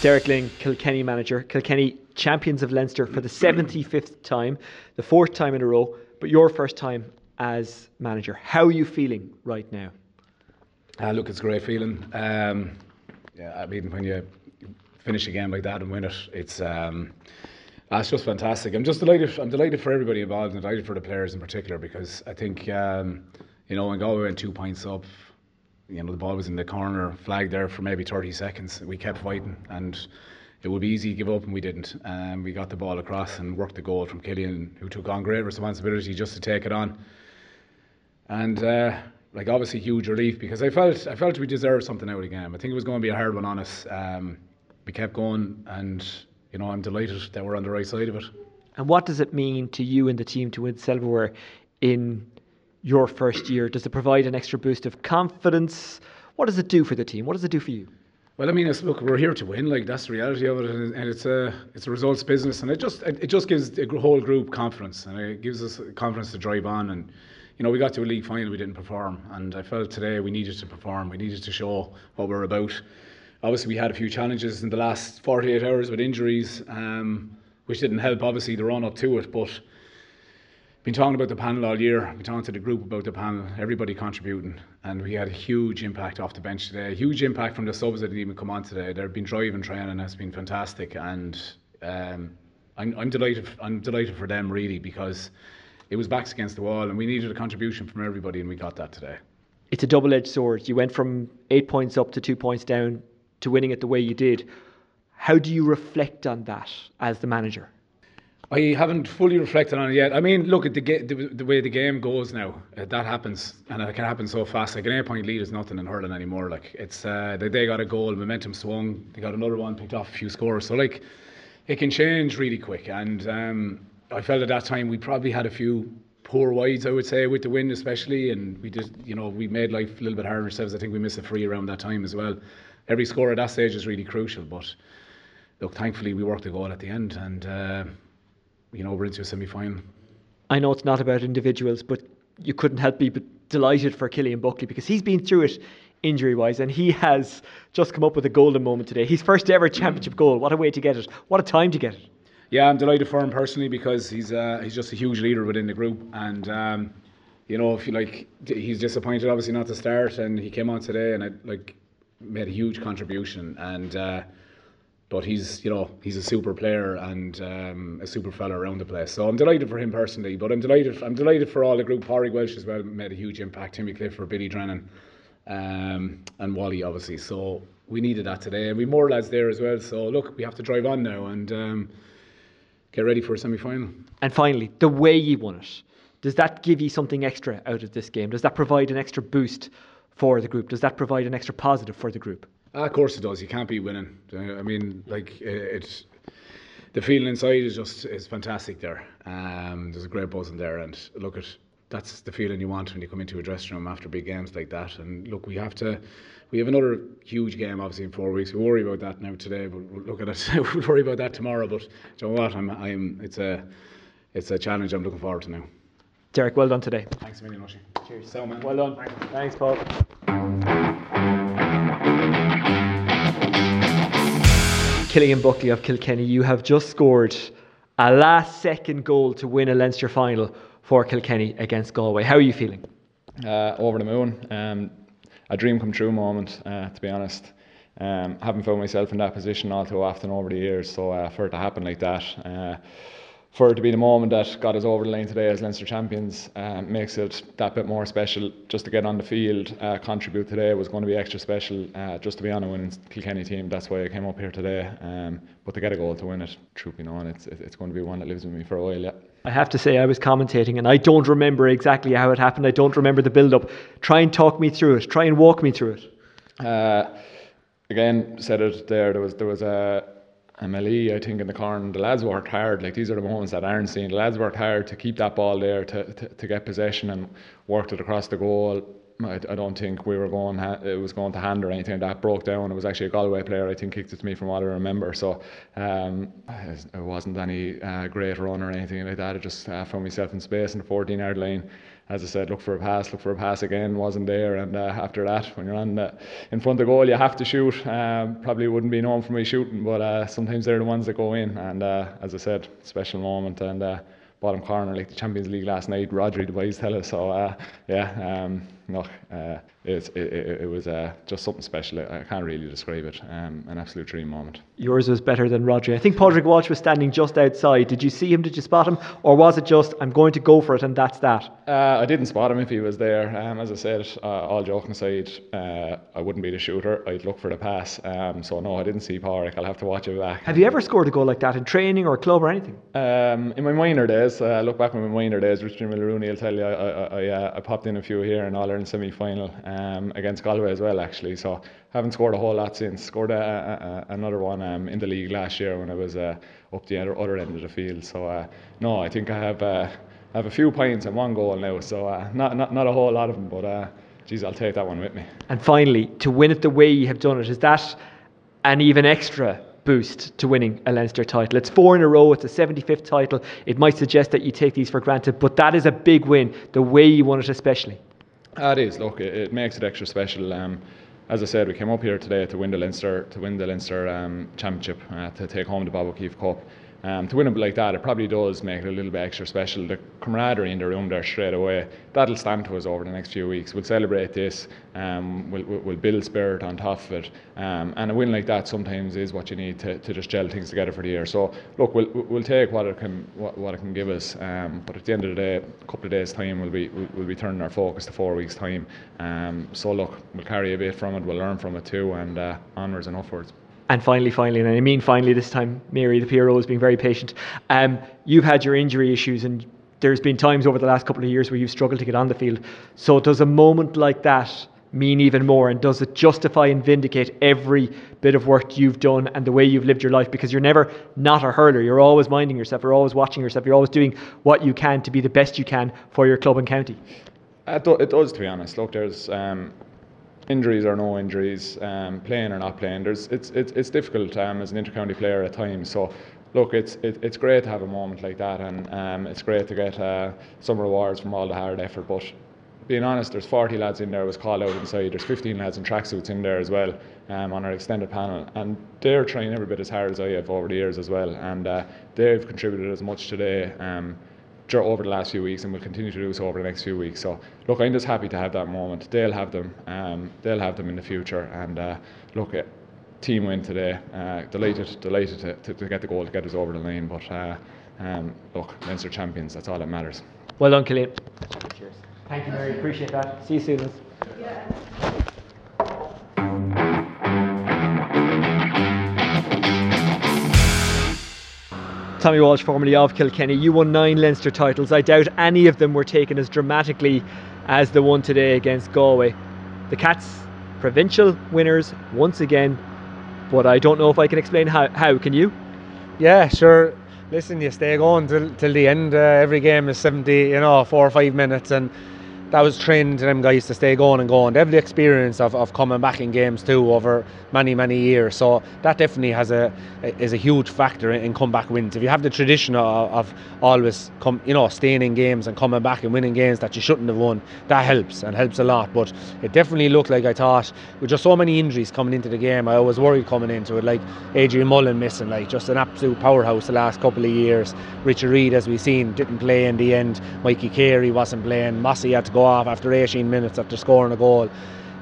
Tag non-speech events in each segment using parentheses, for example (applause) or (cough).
Derek Lyng, Kilkenny manager. Kilkenny champions of Leinster for the 75th time, the fourth time in a row, but your first time as manager. How are you feeling right now? Uh, look, it's a great feeling. Um, yeah, I mean, when you finish a game like that and win it, it's um, it's just fantastic. I'm just delighted. I'm delighted for everybody involved, and delighted for the players in particular because I think um, you know when Galway went two points up, you know the ball was in the corner, flag there for maybe 30 seconds. We kept fighting, and it would be easy to give up, and we didn't. Um, we got the ball across and worked the goal from Cillian, who took on great responsibility just to take it on. And uh, like obviously huge relief because I felt I felt we deserved something out of the game. I think it was going to be a hard one on us. Um, we kept going, and you know I'm delighted that we're on the right side of it. And what does it mean to you and the team to win silverware in your first year? Does it provide an extra boost of confidence? What does it do for the team? What does it do for you? Well, I mean, it's, look, we're here to win. Like that's the reality of it, and, and it's a it's a results business, and it just it, it just gives the whole group confidence, and it gives us confidence to drive on. And you know, we got to a league final, we didn't perform, and I felt today we needed to perform. We needed to show what we're about. Obviously, we had a few challenges in the last 48 hours with injuries, um, which didn't help. Obviously, the run up to it, but been talking about the panel all year. I've been talking to the group about the panel. Everybody contributing, and we had a huge impact off the bench today. A huge impact from the subs that didn't even come on today. They've been driving training. And has been fantastic, and um, I'm, I'm delighted. I'm delighted for them really because it was backs against the wall, and we needed a contribution from everybody, and we got that today. It's a double-edged sword. You went from eight points up to two points down to winning it the way you did. How do you reflect on that as the manager? I haven't fully reflected on it yet. I mean, look at the, ga- the, the way the game goes now. Uh, that happens, and it can happen so fast. Like an eight-point lead is nothing in hurling anymore. Like it's uh, they, they got a goal, momentum swung. They got another one, picked off a few scores. So like, it can change really quick. And um, I felt at that time we probably had a few poor wides, I would say, with the wind especially, and we did, you know, we made life a little bit harder ourselves. I think we missed a free around that time as well. Every score at that stage is really crucial, but look, thankfully we worked the goal at the end, and uh, you know we're into a semi-final. I know it's not about individuals, but you couldn't help be delighted for Cillian Buckley because he's been through it injury wise and he has just come up with a golden moment today. His first ever championship goal. What a way to get it. What a time to get it. Yeah, I'm delighted for him personally because he's uh, he's just a huge leader within the group, and um, you know if you like, he's disappointed obviously not to start, and he came on today and I, like made a huge contribution, and uh, but he's you know he's a super player and um, a super fella around the place. So I'm delighted for him personally, but I'm delighted I'm delighted for all the group. Pádraig Walsh as well made a huge impact. Timmy Clifford, Billy Drennan, um, and Wally obviously. So we needed that today, and we more lads there as well. So look, we have to drive on now and. Um, get ready for a semi final. And finally, the way you won it, does that give you something extra out of this game? Does that provide an extra boost for the group? Does that provide an extra positive for the group? Ah, of course it does. You can't be winning. I mean, like it's the feeling inside is just is fantastic there. Um, there's a great buzz in there, and look at that's the feeling you want when you come into a dressing room after big games like that. And look, we have to. We have another huge game, obviously, in four weeks. We worry about that now today, but we'll look at it. (laughs) we'll worry about that tomorrow. But you know what? I'm. I'm. It's a. It's a challenge. I'm looking forward to now. Derek, well done today. Thanks a million, Oshie. Cheers. So, man. Well done. Thanks, Paul. Cillian Buckley of Kilkenny, you have just scored a last second goal to win a Leinster final for Kilkenny against Galway. How are you feeling? Uh, over the moon. Um, a dream come true moment, uh, to be honest. Um, haven't found myself in that position all too often over the years, so uh, for it to happen like that, uh, for it to be the moment that got us over the line today as Leinster champions, uh, makes it that bit more special. Just to get on the field, uh, contribute today was going to be extra special. Uh, just to be on a winning Kilkenny team, that's why I came up here today. Um, but to get a goal to win it, truth be known, it's it's going to be one that lives with me for a while. Yeah. I have to say, I was commentating and I don't remember exactly how it happened. I don't remember the build up. Try and talk me through it. Try and walk me through it. Uh, again, said it there. There was there was a MLE, I think, in the corner. The lads worked hard. Like these are the moments that aren't seen. The lads worked hard to keep that ball there, to, to, to get possession and worked it across the goal. I, I don't think we were going. it was going to hand or anything. That broke down. It was actually a Galway player. I think kicked it to me from what I remember. So um, it wasn't any uh, great run or anything like that. I just uh, found myself in space in the 14 yard line. As I said, look for a pass, look for a pass again, wasn't there. And uh, after that, when you're on the, in front of the goal, you have to shoot. Um, probably wouldn't be known for me shooting, but uh, sometimes they're the ones that go in. And uh, as I said, special moment and uh, bottom corner like the Champions League last night. Rodri, the boys tell us. So uh, yeah, um, no, uh, it, it, it was uh, just something special. I can't really describe it. Um, an absolute dream moment. Yours was better than Rodri. I think Padraig Walsh was standing just outside. Did you see him? Did you spot him? Or was it just, I'm going to go for it and that's that? Uh, I didn't spot him if he was there. Um, as I said, uh, all joking aside, uh, I wouldn't be the shooter. I'd look for the pass. Um, so no, I didn't see Padraig. I'll have to watch it back. Have you ever scored a goal like that in training or club or anything? Um, in my minor days, uh, look back in my minor days, Richard Mulrooney will tell you, I, I, I, uh, I popped in a few here and All Ireland semi final um, against Galway as well, actually. So haven't scored a whole lot since. Scored a, a, another one um, in the league last year when I was uh, up the other, other end of the field. So uh, no, I think I have uh, I have a few points and one goal now. So uh, not, not not a whole lot of them, but uh, geez, I'll take that one with me. And finally, to win it the way you have done it, is that an even extra boost to winning a Leinster title. It's four in a row, it's a 75th title. It might suggest that you take these for granted, but that is a big win, the way you won it, especially. Ah, it is. Look, it, it makes it extra special. Um, as I said, we came up here today to win the Leinster to win the Leinster um, Championship uh, to take home the Bob O'Keeffe Cup. Um, to win it like that, it probably does make it a little bit extra special. The camaraderie in the room there straight away, that'll stand to us over the next few weeks. We'll celebrate this, um, we'll, we'll build spirit on top of it. Um, and a win like that sometimes is what you need to, to just gel things together for the year. So, look, we'll, we'll take what it can what, what it can give us. Um, but at the end of the day, a couple of days' time, we'll be, we'll, be turning our focus to four weeks' time. Um, so, look, we'll carry a bit from it, we'll learn from it too, and uh, onwards and upwards. And finally, finally, and I mean finally this time, Mary, the PRO, has been very patient. Um, you've had your injury issues, and there's been times over the last couple of years where you've struggled to get on the field. So, does a moment like that mean even more? And does it justify and vindicate every bit of work you've done and the way you've lived your life? Because you're never not a hurler. You're always minding yourself. You're always watching yourself. You're always doing what you can to be the best you can for your club and county. It, it does, to be honest. Look, there's. Um, injuries or no injuries, um, playing or not playing, there's, it's, it's, it's difficult um, as an intercounty player at times. So, look, it's, it, it's great to have a moment like that, and um, it's great to get uh, some rewards from all the hard effort. But being honest, there's 40 lads in there was called out inside. There's 15 lads in tracksuits in there as well um, on our extended panel, and they're trying every bit as hard as I have over the years as well, and uh, they've contributed as much today. Um, over the last few weeks and will continue to do so over the next few weeks. So look, I'm just happy to have that moment. They'll have them. Um, they'll have them in the future. And uh, look, uh, team win today. Uh, delighted, delighted to, to, to, get the goal to get us over the line. But uh, um, look, Leinster champions. That's all that matters. Well done, Cillian. Cheers. Thank you, Mary. Appreciate that. See you soon. Yeah. Tommy Walsh, formerly of Kilkenny, you won nine Leinster titles. I doubt any of them were taken as dramatically as the one today against Galway. The Cats, provincial winners once again, but I don't know if I can explain how. How can you? Yeah, sure. Listen, you stay going till, till the end. Uh, every game is 70, you know, four or five minutes, and that was training to them guys to stay going and going. They have the experience of, of coming back in games too over many many years. So that definitely has a is a huge factor in, in comeback wins. If you have the tradition of, of, always come you know staying in games and coming back and winning games that you shouldn't have won, that helps and helps a lot. But it definitely looked like I thought with just so many injuries coming into the game, I was worried coming into it. Like Adrian Mullen missing, like just an absolute powerhouse the last couple of years. Richard Reid, as we've seen, didn't play in the end. Mikey Carey wasn't playing. Mossy had to go off after 18 minutes after scoring a goal.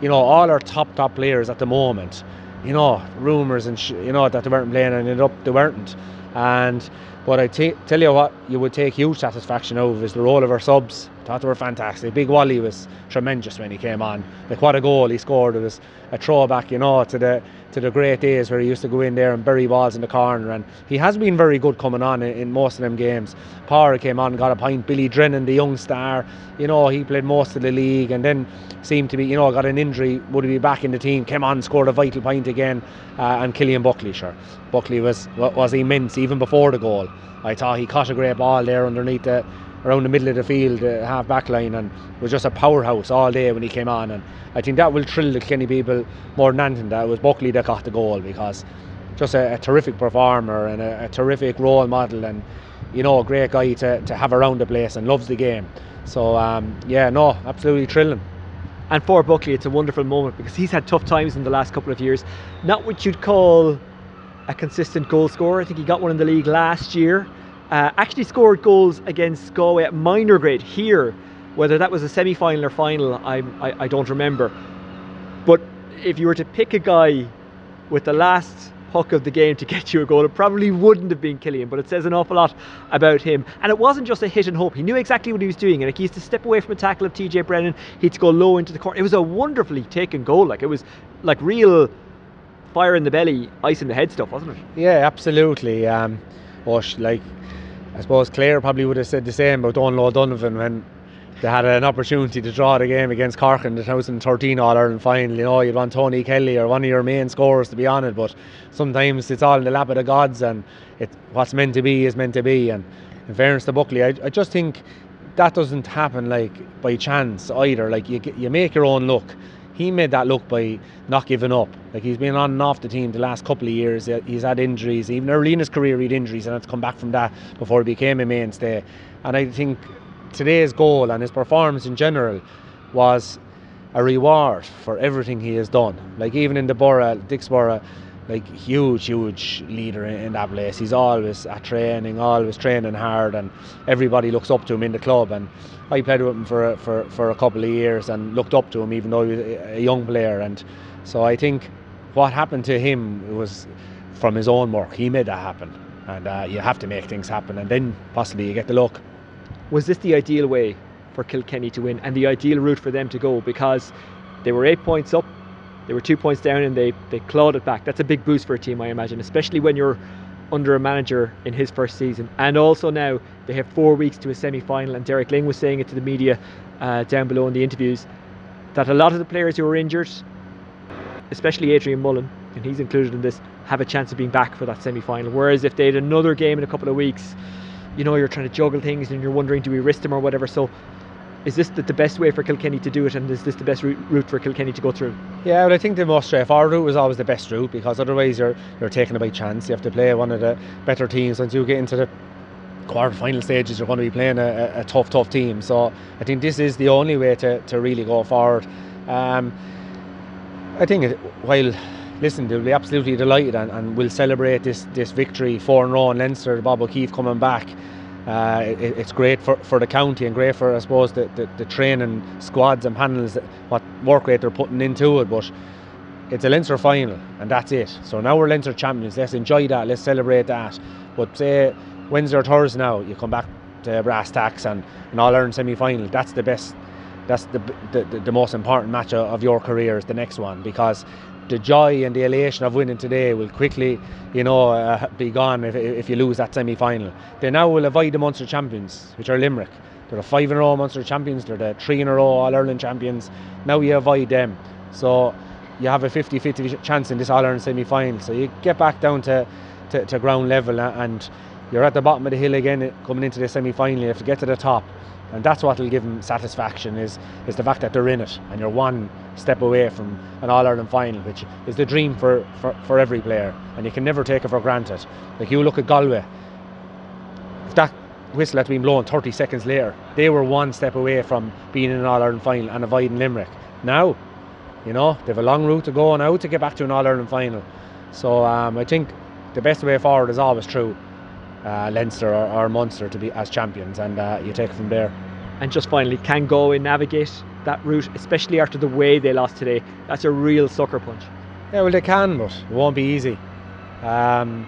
You know, all our top top players at the moment. You know, rumours and sh- you know that they weren't playing and ended up they weren't. And but I t- tell you what, you would take huge satisfaction out of is the role of our subs. Thought they were fantastic. Big Wally was tremendous when he came on. Like what a goal he scored! It was a throwback, you know, to the to the great days where he used to go in there and bury balls in the corner. And he has been very good coming on in, in most of them games. Power came on, got a point. Billy Drennan, the young star, you know, he played most of the league and then seemed to be, you know, got an injury. Would he be back in the team? Came on, scored a vital point again. Uh, and Cillian Buckley, sure, Buckley was was immense even before the goal. I thought he caught a great ball there underneath the around the middle of the field, uh, half back line, and was just a powerhouse all day when he came on. And I think that will thrill the Kenny people more than anything. That was Buckley that got the goal because just a, a terrific performer and a, a, terrific role model, and you know, a great guy to, to have around the place and loves the game. So um, yeah, no, absolutely thrilling. And for Buckley, it's a wonderful moment because he's had tough times in the last couple of years. Not what you'd call a consistent goal scorer. I think he got one in the league last year. Uh, actually scored goals against Galway at minor grade here. Whether that was a semi-final or final, I, I, I don't remember. But if you were to pick a guy with the last puck of the game to (laughs) get you a goal, it probably wouldn't have been Cillian, but it says an awful lot about him. And it wasn't just a hit and hope. He knew exactly what he was doing. And like he used to step away from a tackle of TJ Brennan, he'd go low into the corner. It was a wonderfully taken goal. Like it was like real fire in the belly, ice in the head stuff, wasn't it? Yeah, absolutely. Um, like I suppose Clare probably would have said the same about Domhnall O'Donovan when they had an opportunity to draw the game against Cork in the 2013 All Ireland final. You know, you'd want Tony Kelly or one of your main scorers to be on it, but sometimes it's all in the lap of the gods, and it, what's meant to be is meant to be. And in fairness to Buckley, I, I just think that doesn't happen like by chance either. Like you, you make your own luck he made that look by not giving up. Like he's been on and off the team the last couple of years. He's had injuries, even early in his career, he had injuries, and had to come back from that before he became a mainstay. And I think today's goal and his performance in general was a reward for everything he has done. Like even in the borough, Dicksboro, like huge, huge leader in, in, that place. He's always at training, always training hard, and everybody looks up to him in the club. And I played with him for for, for a couple of years and looked up to him, even though he was a young player. And so I think what happened to him was from his own work. He made that happen, and uh, you have to make things happen, and then possibly you get the luck. Was this the ideal way for Kilkenny to win and the ideal route for them to go? Because they were eight points up they were two points down and they, they clawed it back. That's a big boost for a team, I imagine, especially when you're under a manager in his first season. And also now they have four weeks to a semi final. And Derek Lyng was saying it to the media uh, down below in the interviews that a lot of the players who were injured, especially Adrian Mullen, and he's included in this, have a chance of being back for that semi final. Whereas if they had another game in a couple of weeks, you know, you're trying to juggle things and you're wondering, do we risk them or whatever. So is this the, the, best way for Kilkenny to do it, and is this the best route for Kilkenny to go through? Yeah, well, I think the most straightforward route was always the best route because otherwise you're you're taking a big chance. You have to play one of the better teams once you get into the quarter final stages. You're going to be playing a, a, tough, tough team. So I think this is the only way to, to really go forward. Um, I think while listen, they'll be absolutely delighted and, and we'll celebrate this this victory four in row in Leinster. Bob O'Keeffe coming back. Uh, it, it's great for, for the county and great for I suppose the, the, the training squads and panels what work rate they're putting into it but it's a Leinster final and that's it. So now we're Leinster champions. Let's enjoy that. Let's celebrate that. But say Wednesday or Thursday now you come back to brass tacks and an All-Ireland semi-final. That's the best that's the, the, the most important match of your career is the next one because the joy and the elation of winning today will quickly, you know, uh, be gone if, if you lose that semi-final. They now will avoid the Munster champions, which are Limerick. They're the five in a row Munster champions. They're the three in a row All Ireland champions. Now you avoid them, so you have a 50-50 chance in this All Ireland semi-final. So you get back down to, to, to ground level and you're at the bottom of the hill again coming into the semi-final. You have to get to the top and that's what will give them satisfaction is is the fact that they're in it and you're one step away from an All Ireland final, which is the dream for, for, for every player, and you can never take it for granted. Like you look at Galway, if that whistle had been blown 30 seconds later, they were one step away from being in an All Ireland final and avoiding Limerick. Now, you know, they have a long route to go now to get back to an All Ireland final. So um, I think the best way forward is always through uh, Leinster or, or, Munster to be as champions, and uh, you take it from there. And just finally, can go and navigate that route, especially after the way they lost today? That's a real sucker punch. Yeah, well, they can, but it won't be easy. Um,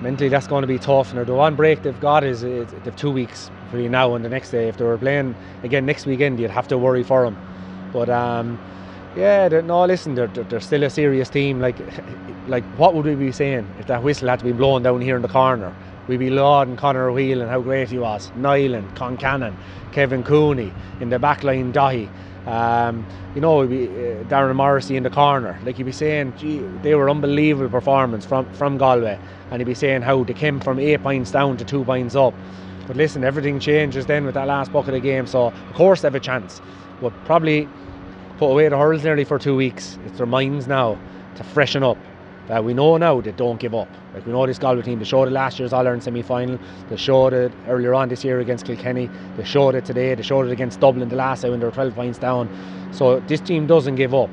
mentally, that's going to be tough. And the one break they've got is, is they've two weeks really now and the next day. If they were playing again next weekend, you'd have to worry for them. But um, yeah, no, listen, they're, they're still a serious team. Like, (laughs) like what would we be saying if that whistle had to be blown down here in the corner? We'd be lauding Conor Whelan and how great he was. Niland, Concannon, Kevin Cooney in the backline, Daithí. Um, you know, be, uh, Darren Morrissey in the corner. Like he'd be saying, gee, they were unbelievable performance from, from Galway. And he'd be saying how they came from eight points down to two points up. But listen, everything changes then with that last bucket of game. So, of course, they have a chance. But probably put away the hurls nearly for two weeks. It's their minds now to freshen up that we know now they don't give up. Like we know this Galway team, they showed it last year's All Ireland semi final, they showed it earlier on this year against Kilkenny, they showed it today, they showed it against Dublin the last time when they were 12 points down. So this team doesn't give up.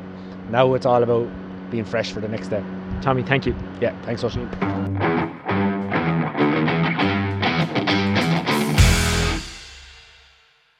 Now it's all about being fresh for the next day. Tommy, thank you. Yeah, thanks, Oisin.